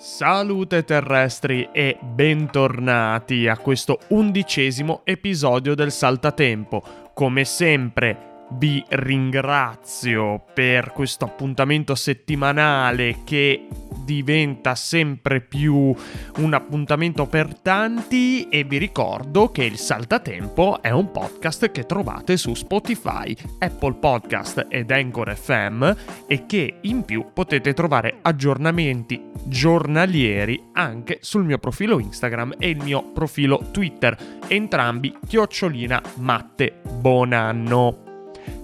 Salute terrestri e bentornati a questo undicesimo episodio del Saltatempo. Come sempre vi ringrazio per questo appuntamento settimanale che diventa sempre più un appuntamento per tanti e vi ricordo che il Saltatempo è un podcast che trovate su Spotify, Apple Podcast ed Anchor FM e che in più potete trovare aggiornamenti giornalieri anche sul mio profilo Instagram e il mio profilo Twitter, entrambi chiocciolina matte buon anno.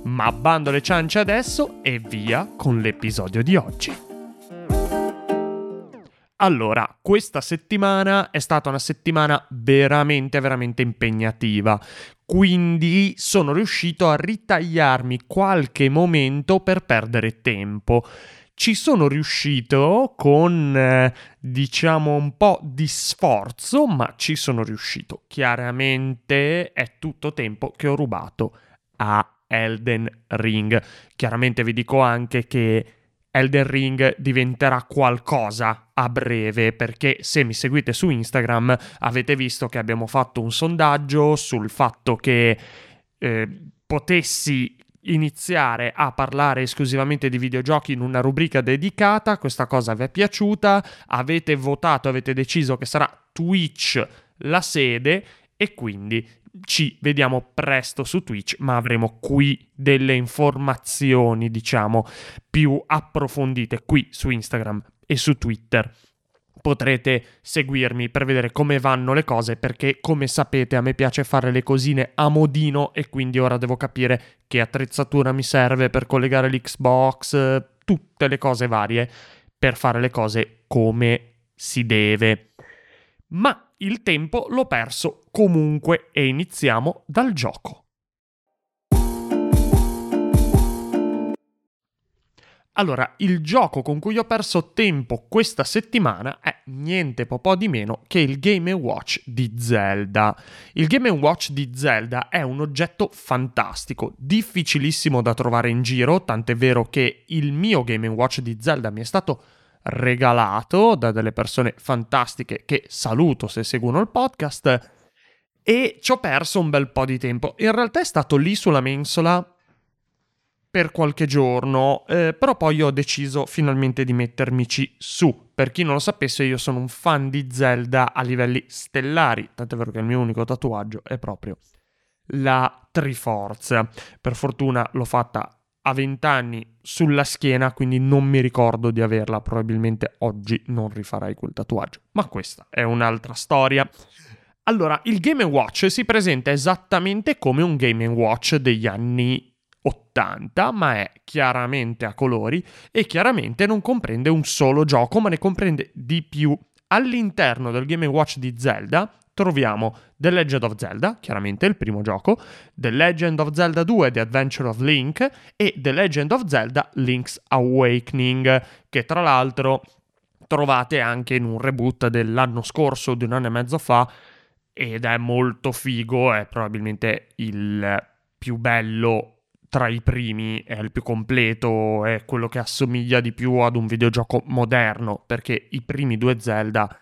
Ma bando le ciance adesso e via con l'episodio di oggi. Allora, questa settimana è stata una settimana veramente, veramente impegnativa. Quindi sono riuscito a ritagliarmi qualche momento per perdere tempo. Ci sono riuscito con, eh, diciamo, un po' di sforzo, ma ci sono riuscito. Chiaramente è tutto tempo che ho rubato a Elden Ring. Chiaramente vi dico anche che Elden Ring diventerà qualcosa a breve perché se mi seguite su Instagram avete visto che abbiamo fatto un sondaggio sul fatto che eh, potessi iniziare a parlare esclusivamente di videogiochi in una rubrica dedicata, questa cosa vi è piaciuta, avete votato, avete deciso che sarà Twitch la sede e quindi ci vediamo presto su Twitch, ma avremo qui delle informazioni, diciamo, più approfondite qui su Instagram e su Twitter. Potrete seguirmi per vedere come vanno le cose perché come sapete a me piace fare le cosine a modino e quindi ora devo capire che attrezzatura mi serve per collegare l'Xbox, tutte le cose varie per fare le cose come si deve. Ma il tempo l'ho perso comunque e iniziamo dal gioco. Allora, il gioco con cui ho perso tempo questa settimana è niente po' di meno che il Game Watch di Zelda. Il Game Watch di Zelda è un oggetto fantastico, difficilissimo da trovare in giro, tant'è vero che il mio Game Watch di Zelda mi è stato regalato da delle persone fantastiche che saluto se seguono il podcast e ci ho perso un bel po' di tempo. In realtà è stato lì sulla mensola per qualche giorno, eh, però poi ho deciso finalmente di mettermici su. Per chi non lo sapesse, io sono un fan di Zelda a livelli stellari, tant'è vero che il mio unico tatuaggio è proprio la Triforce. Per fortuna l'ho fatta a 20 anni sulla schiena, quindi non mi ricordo di averla. Probabilmente oggi non rifarai quel tatuaggio. Ma questa è un'altra storia. Allora, il Game Watch si presenta esattamente come un Game Watch degli anni 80, ma è chiaramente a colori e chiaramente non comprende un solo gioco, ma ne comprende di più. All'interno del Game Watch di Zelda troviamo The Legend of Zelda, chiaramente il primo gioco, The Legend of Zelda 2, The Adventure of Link e The Legend of Zelda Link's Awakening, che tra l'altro trovate anche in un reboot dell'anno scorso, di un anno e mezzo fa, ed è molto figo, è probabilmente il più bello tra i primi, è il più completo, è quello che assomiglia di più ad un videogioco moderno, perché i primi due Zelda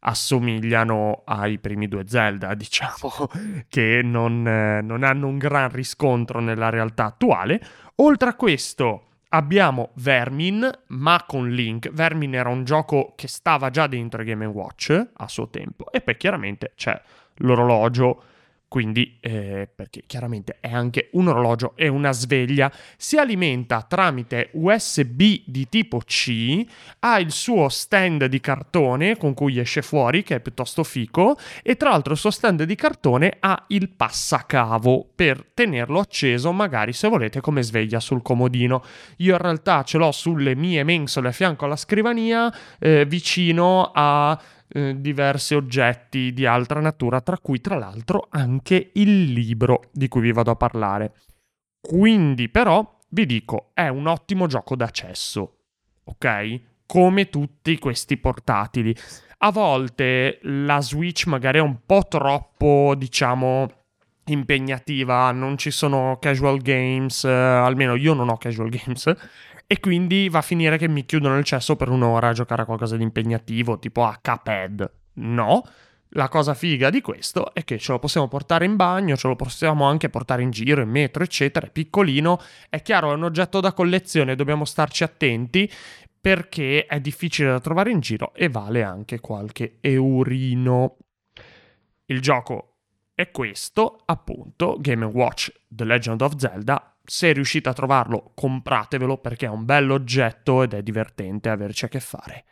assomigliano ai primi due Zelda, diciamo, che non, eh, non hanno un gran riscontro nella realtà attuale. Oltre a questo abbiamo Vermin, ma con Link. Vermin era un gioco che stava già dentro Game Watch a suo tempo, e poi chiaramente c'è l'orologio quindi eh, perché chiaramente è anche un orologio e una sveglia, si alimenta tramite USB di tipo C, ha il suo stand di cartone con cui esce fuori, che è piuttosto fico, e tra l'altro il suo stand di cartone ha il passacavo per tenerlo acceso, magari se volete come sveglia sul comodino. Io in realtà ce l'ho sulle mie mensole a fianco alla scrivania, eh, vicino a eh, diversi oggetti di altra natura, tra cui tra l'altro anche il libro di cui vi vado a parlare. Quindi però vi dico, è un ottimo gioco d'accesso, ok? Come tutti questi portatili. A volte la Switch magari è un po' troppo, diciamo, impegnativa, non ci sono casual games, eh, almeno io non ho casual games, e quindi va a finire che mi chiudono nel cesso per un'ora a giocare a qualcosa di impegnativo, tipo Cuphead. No, la cosa figa di questo è che ce lo possiamo portare in bagno, ce lo possiamo anche portare in giro, in metro, eccetera, è piccolino, è chiaro, è un oggetto da collezione, dobbiamo starci attenti perché è difficile da trovare in giro e vale anche qualche eurino. Il gioco è questo, appunto, Game Watch The Legend of Zelda. Se riuscite a trovarlo, compratevelo perché è un bell'oggetto ed è divertente averci a che fare.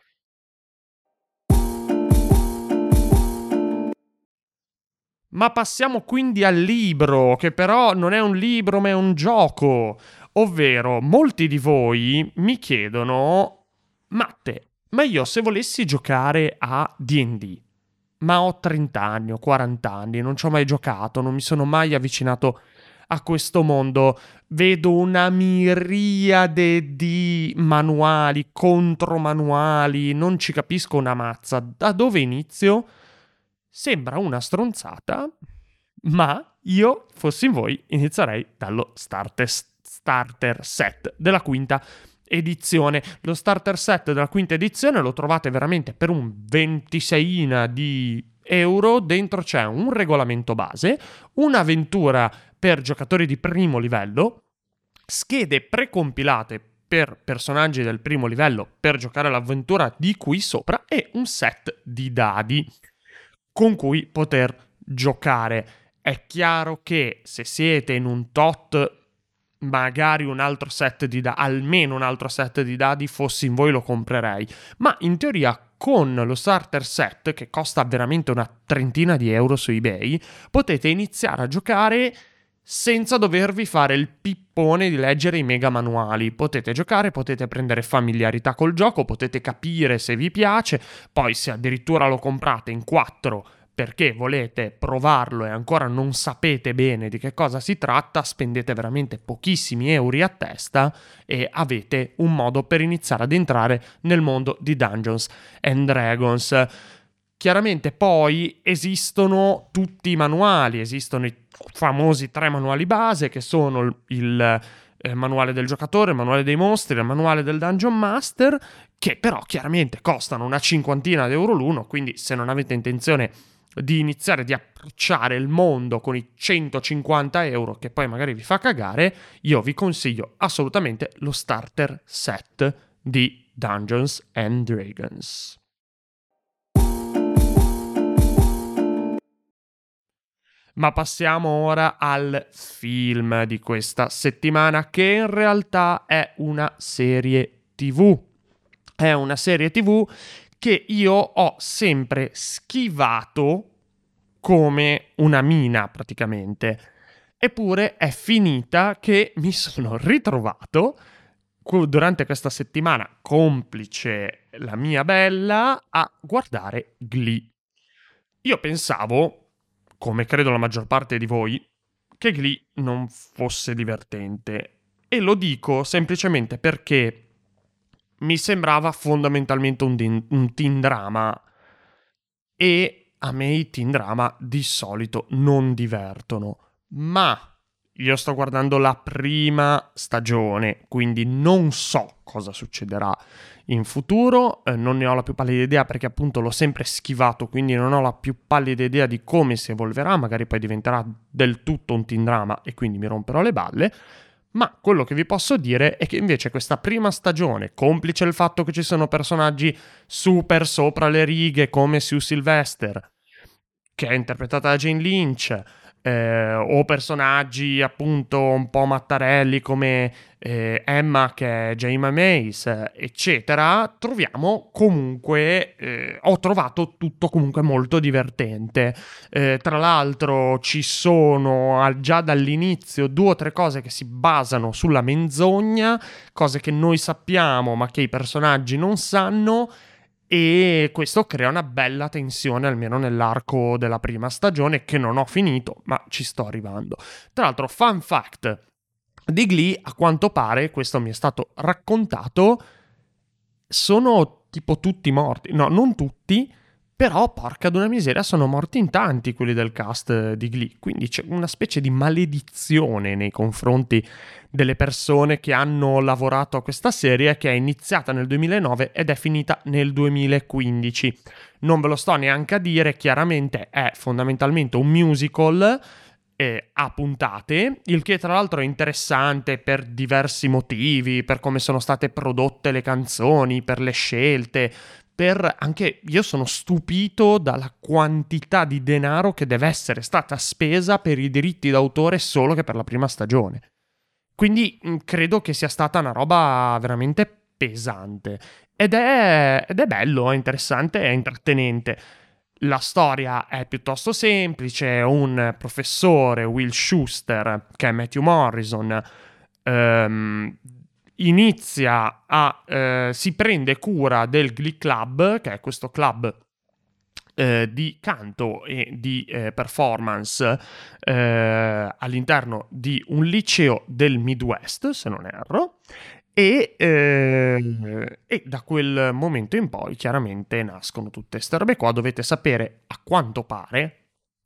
Ma passiamo quindi al libro, che però non è un libro ma è un gioco. Ovvero, molti di voi mi chiedono, Matte, ma io se volessi giocare a DD, ma ho 30 anni o 40 anni, non ci ho mai giocato, non mi sono mai avvicinato a questo mondo, vedo una miriade di manuali, contromanuali, non ci capisco una mazza. Da dove inizio? Sembra una stronzata, ma io, fossi in voi, inizierei dallo starter, starter set della quinta edizione. Lo starter set della quinta edizione lo trovate veramente per un 26 di euro. Dentro c'è un regolamento base, un'avventura per giocatori di primo livello, schede precompilate per personaggi del primo livello per giocare l'avventura di qui sopra e un set di dadi con cui poter giocare. È chiaro che se siete in un tot, magari un altro set di dadi, almeno un altro set di dadi, fossi in voi lo comprerei. Ma in teoria con lo starter set, che costa veramente una trentina di euro su eBay, potete iniziare a giocare senza dovervi fare il pippone di leggere i mega manuali. Potete giocare, potete prendere familiarità col gioco, potete capire se vi piace, poi se addirittura lo comprate in 4 perché volete provarlo e ancora non sapete bene di che cosa si tratta, spendete veramente pochissimi euro a testa e avete un modo per iniziare ad entrare nel mondo di Dungeons and Dragons. Chiaramente poi esistono tutti i manuali, esistono i famosi tre manuali base che sono il, il eh, manuale del giocatore, il manuale dei mostri, il manuale del Dungeon Master, che però chiaramente costano una cinquantina di euro l'uno, quindi se non avete intenzione di iniziare di approcciare il mondo con i 150 euro che poi magari vi fa cagare, io vi consiglio assolutamente lo starter set di Dungeons and Dragons. Ma passiamo ora al film di questa settimana, che in realtà è una serie TV. È una serie TV che io ho sempre schivato come una mina praticamente. Eppure è finita che mi sono ritrovato durante questa settimana, complice la mia bella, a guardare Glee. Io pensavo come credo la maggior parte di voi, che Glee non fosse divertente. E lo dico semplicemente perché mi sembrava fondamentalmente un, din- un teen drama. E a me i teen drama di solito non divertono. Ma io sto guardando la prima stagione, quindi non so cosa succederà in futuro, eh, non ne ho la più pallida idea perché appunto l'ho sempre schivato, quindi non ho la più pallida idea di come si evolverà, magari poi diventerà del tutto un teen drama e quindi mi romperò le balle. Ma quello che vi posso dire è che invece questa prima stagione, complice il fatto che ci sono personaggi super sopra le righe come Sue Sylvester, che è interpretata da Jane Lynch, eh, o personaggi appunto un po' mattarelli come eh, Emma che è Jaima Mace, eccetera, troviamo comunque, eh, ho trovato tutto comunque molto divertente. Eh, tra l'altro ci sono già dall'inizio due o tre cose che si basano sulla menzogna, cose che noi sappiamo ma che i personaggi non sanno e questo crea una bella tensione almeno nell'arco della prima stagione che non ho finito ma ci sto arrivando. Tra l'altro, fun fact di Glee, a quanto pare, questo mi è stato raccontato, sono tipo tutti morti, no, non tutti, Però, porca d'una miseria, sono morti in tanti quelli del cast di Glee, quindi c'è una specie di maledizione nei confronti delle persone che hanno lavorato a questa serie che è iniziata nel 2009 ed è finita nel 2015. Non ve lo sto neanche a dire, chiaramente è fondamentalmente un musical eh, a puntate, il che tra l'altro è interessante per diversi motivi, per come sono state prodotte le canzoni, per le scelte, per anche io sono stupito dalla quantità di denaro che deve essere stata spesa per i diritti d'autore solo che per la prima stagione. Quindi credo che sia stata una roba veramente pesante. Ed è, ed è bello, è interessante, è intrattenente. La storia è piuttosto semplice, un professore, Will Schuster, che è Matthew Morrison, ehm, inizia a... Eh, si prende cura del Glee Club, che è questo club eh, di canto e di eh, performance eh, all'interno di un liceo del Midwest, se non erro, e, eh, e, da quel momento in poi chiaramente nascono tutte queste robe qua. Dovete sapere a quanto pare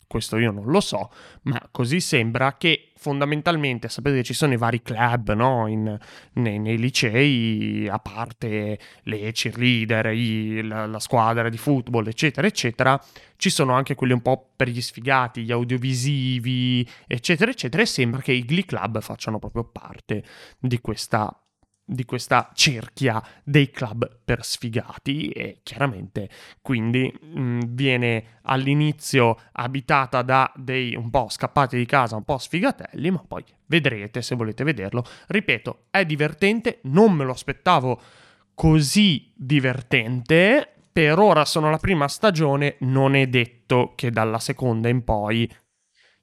questo io non lo so, ma così sembra che fondamentalmente, sapete ci sono i vari club no? In, nei, nei, licei, a parte le cheerleader, i, la, la, squadra di football, eccetera, eccetera, ci sono anche quelli un po' per gli sfigati, gli audiovisivi, eccetera, eccetera, e sembra che i Glee Club facciano proprio parte di questa di questa cerchia dei club per sfigati e chiaramente quindi mh, mm, viene all'inizio abitata da dei un po' scappati di casa, un po' sfigatelli, ma poi vedrete se volete vederlo. Ripeto, è divertente, non me lo aspettavo così divertente. Per ora sono la prima stagione, non è detto che dalla seconda in poi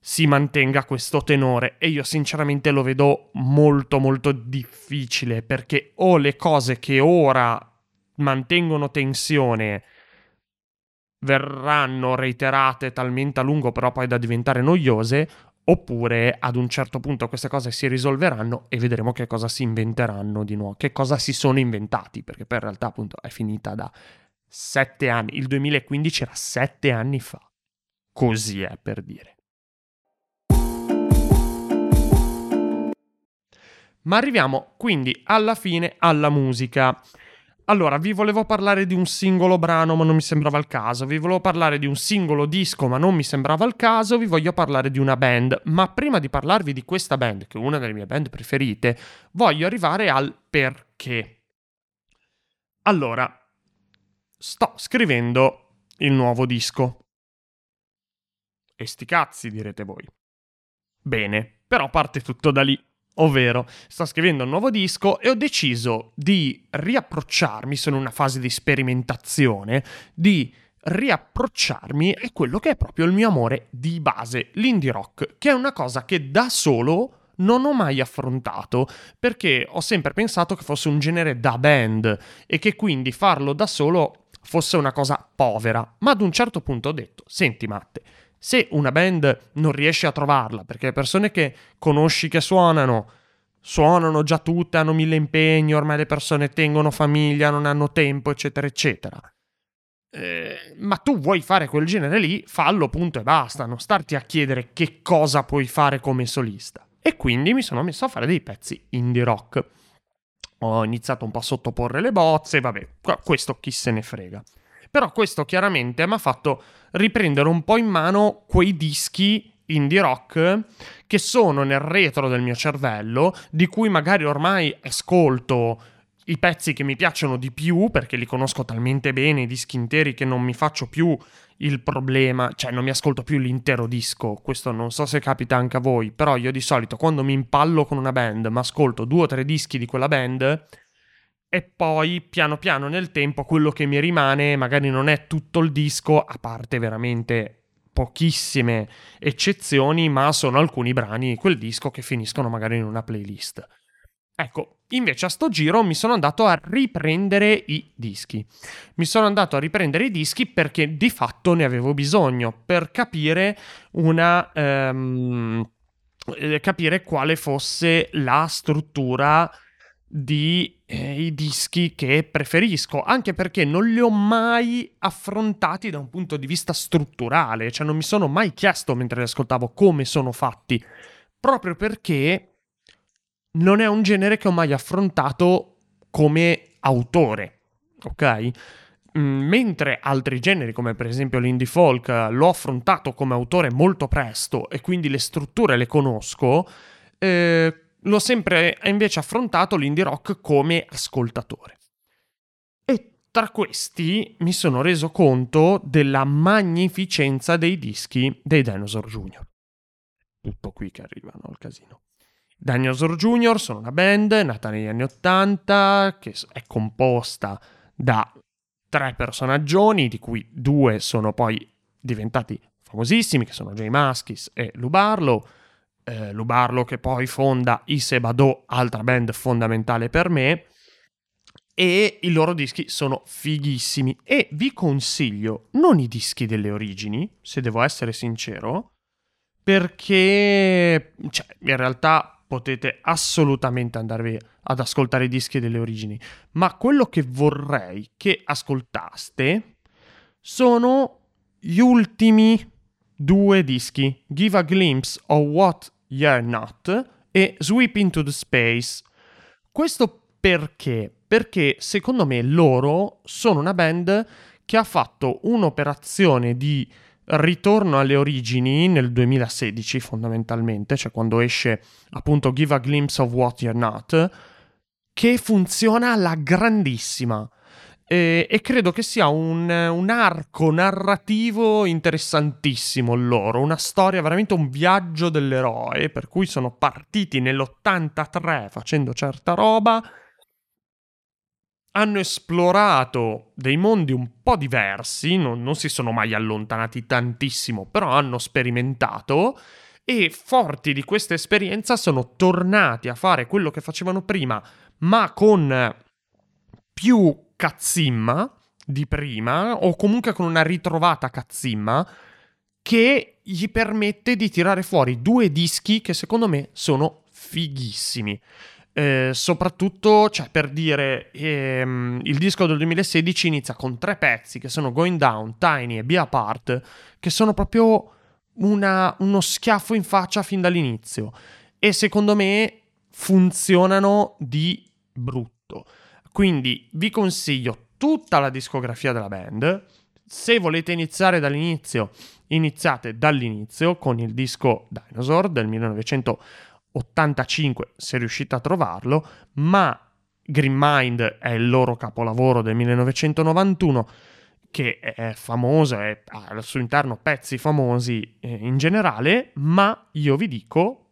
si mantenga questo tenore. E io sinceramente lo vedo molto molto difficile perché o le cose che ora mantengono tensione verranno reiterate talmente a lungo però poi da diventare noiose oppure ad un certo punto queste cose si risolveranno e vedremo che cosa si inventeranno di nuovo, che cosa si sono inventati perché poi in realtà appunto è finita da sette anni, il 2015 era sette anni fa, così è per dire. Ma arriviamo quindi alla fine alla musica. Allora, vi volevo parlare di un singolo brano, ma non mi sembrava il caso. Vi volevo parlare di un singolo disco, ma non mi sembrava il caso. Vi voglio parlare di una band. Ma prima di parlarvi di questa band, che è una delle mie band preferite, voglio arrivare al perché. Allora, sto scrivendo il nuovo disco. E sti cazzi, direte voi. Bene, però parte tutto da lì. Ovvero, sto scrivendo un nuovo disco e ho deciso di riapprocciarmi, sono in una fase di sperimentazione, di riapprocciarmi a quello che è proprio il mio amore di base, l'indie rock, che è una cosa che da solo non ho mai affrontato perché ho sempre pensato che fosse un genere da band e che quindi farlo da solo fosse una cosa povera. Ma ad un certo punto ho detto, senti Matte, se una band non riesce a trovarla, perché le persone che conosci che suonano, suonano già tutte, hanno mille impegni, ormai le persone tengono famiglia, non hanno tempo, eccetera, eccetera. Eh, ma tu vuoi fare quel genere lì, fallo punto e basta, non starti a chiedere che cosa puoi fare come solista. E quindi mi sono messo a fare dei pezzi indie rock. Ho iniziato un po' a sottoporre le bozze, vabbè, questo chi se ne frega. Però questo chiaramente mi ha fatto riprendere un po' in mano quei dischi indie rock che sono nel retro del mio cervello, di cui magari ormai ascolto i pezzi che mi piacciono di più, perché li conosco talmente bene, i dischi interi, che non mi faccio più il problema, cioè non mi ascolto più l'intero disco. Questo non so se capita anche a voi, però io di solito quando mi impallo con una band, mi ascolto due o tre dischi di quella band e poi piano piano nel tempo quello che mi rimane magari non è tutto il disco, a parte veramente pochissime eccezioni, ma sono alcuni brani di quel disco che finiscono magari in una playlist. Ecco, invece a sto giro mi sono andato a riprendere i dischi. Mi sono andato a riprendere i dischi perché di fatto ne avevo bisogno per capire una... Um, capire quale fosse la struttura di eh, dischi che preferisco, anche perché non li ho mai affrontati da un punto di vista strutturale, cioè non mi sono mai chiesto mentre li ascoltavo come sono fatti, proprio perché non è un genere che ho mai affrontato come autore, ok? Mm, mentre altri generi, come per esempio l'indie folk, l'ho affrontato come autore molto presto e quindi le strutture le conosco, eh, l'ho sempre invece affrontato l'indie rock come ascoltatore. E tra questi mi sono reso conto della magnificenza dei dischi dei Dinosaur Jr. Tutto qui che arrivano al casino. Dinosaur Jr. sono una band nata negli anni Ottanta che è composta da tre personaggioni, di cui due sono poi diventati famosissimi, che sono Jay Maskis e Lou Barlow. Eh, Lou Barlow che poi fonda i Sebado, altra band fondamentale per me, e i loro dischi sono fighissimi. E vi consiglio non i dischi delle origini, se devo essere sincero, perché cioè, in realtà potete assolutamente andarvi ad ascoltare i dischi delle origini, ma quello che vorrei che ascoltaste sono gli ultimi due dischi, Give a Glimpse of What You're Not e Sweep into the Space. Questo perché? Perché secondo me loro sono una band che ha fatto un'operazione di ritorno alle origini nel 2016 fondamentalmente, cioè quando esce appunto Give a Glimpse of What You're Not, che funziona alla grandissima. E, e credo che sia un, un, arco narrativo interessantissimo loro, una storia, veramente un viaggio dell'eroe, per cui sono partiti nell'83 facendo certa roba. Hanno esplorato dei mondi un po' diversi, non, non, si sono mai allontanati tantissimo, però hanno sperimentato e forti di questa esperienza sono tornati a fare quello che facevano prima, ma con più cazzimma di prima, o comunque con una ritrovata cazzimma, che gli permette di tirare fuori due dischi che secondo me sono fighissimi. Eh, soprattutto, cioè, per dire, ehm, il disco del 2016 inizia con tre pezzi che sono Going Down, Tiny e Be Apart, che sono proprio una, uno schiaffo in faccia fin dall'inizio. E secondo me funzionano di brutto. Quindi vi consiglio tutta la discografia della band. Se volete iniziare dall'inizio, iniziate dall'inizio con il disco Dinosaur del 1980. 85 se riuscite a trovarlo, ma Green Mind è il loro capolavoro del 1991 che è famoso e ha al suo interno pezzi famosi eh, in generale, ma io vi dico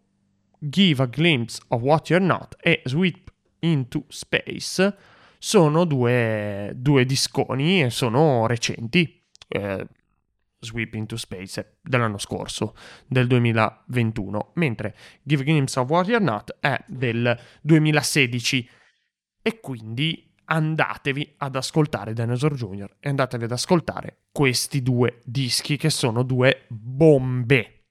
Give a Glimpse of What You're Not e Sweep into Space sono due, due disconi e sono recenti. Eh, Sweep into Space dell'anno scorso, del 2021, mentre Give Glimpse of Warrior Not è del 2016 e quindi andatevi ad ascoltare Dinosaur Jr. e andatevi ad ascoltare questi due dischi che sono due bombe.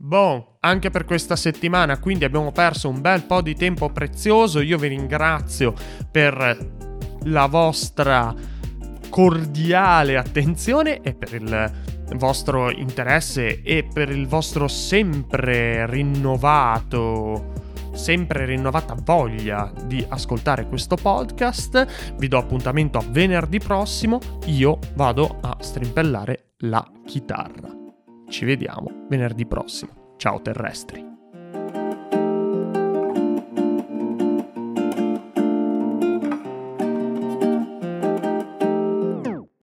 Bon, anche per questa settimana quindi abbiamo perso un bel po' di tempo prezioso, io vi ringrazio per la vostra cordiale attenzione e per il vostro interesse e per il vostro sempre rinnovato sempre rinnovata voglia di ascoltare questo podcast. Vi do appuntamento a venerdì prossimo. Io vado a strimpellare la chitarra. Ci vediamo venerdì prossimo. Ciao terrestri.